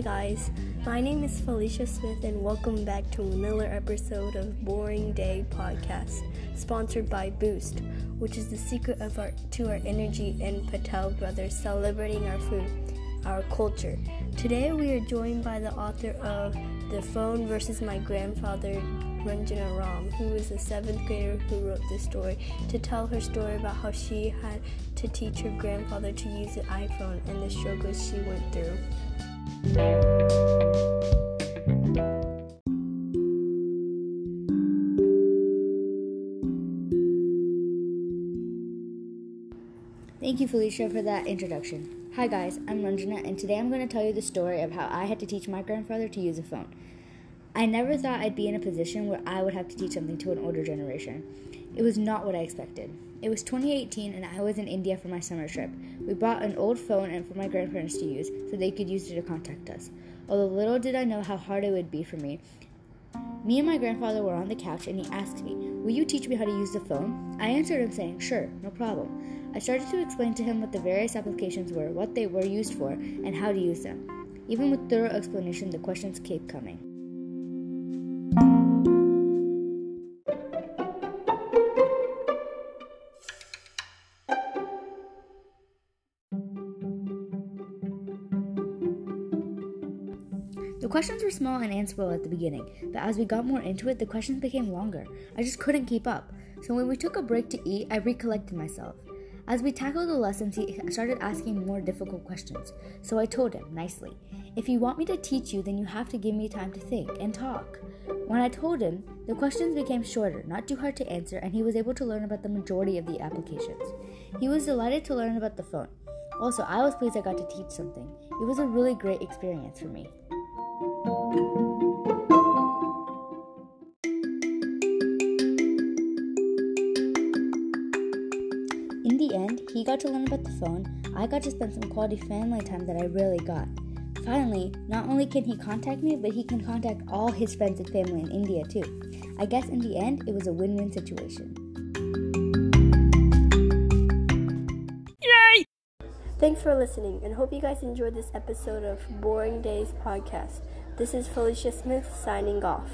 guys, my name is Felicia Smith, and welcome back to another episode of Boring Day Podcast, sponsored by Boost, which is the secret of our to our energy and Patel brothers celebrating our food, our culture. Today we are joined by the author of The Phone versus My Grandfather, Ranjana Ram, who is a seventh grader who wrote this story, to tell her story about how she had to teach her grandfather to use the iPhone and the struggles she went through. Thank you, Felicia, for that introduction. Hi, guys, I'm Ranjana, and today I'm going to tell you the story of how I had to teach my grandfather to use a phone. I never thought I'd be in a position where I would have to teach something to an older generation. It was not what I expected. It was 2018 and I was in India for my summer trip. We bought an old phone and for my grandparents to use so they could use it to contact us. Although little did I know how hard it would be for me. Me and my grandfather were on the couch and he asked me, Will you teach me how to use the phone? I answered him saying, Sure, no problem. I started to explain to him what the various applications were, what they were used for, and how to use them. Even with thorough explanation, the questions kept coming. Questions were small and answerable at the beginning, but as we got more into it, the questions became longer. I just couldn't keep up. So when we took a break to eat, I recollected myself. As we tackled the lessons, he started asking more difficult questions. So I told him nicely, If you want me to teach you, then you have to give me time to think and talk. When I told him, the questions became shorter, not too hard to answer, and he was able to learn about the majority of the applications. He was delighted to learn about the phone. Also, I was pleased I got to teach something. It was a really great experience for me. In the end, he got to learn about the phone, I got to spend some quality family time that I really got. Finally, not only can he contact me, but he can contact all his friends and family in India too. I guess in the end, it was a win win situation. Yay! Thanks for listening, and hope you guys enjoyed this episode of Boring Days Podcast. This is Felicia Smith signing off.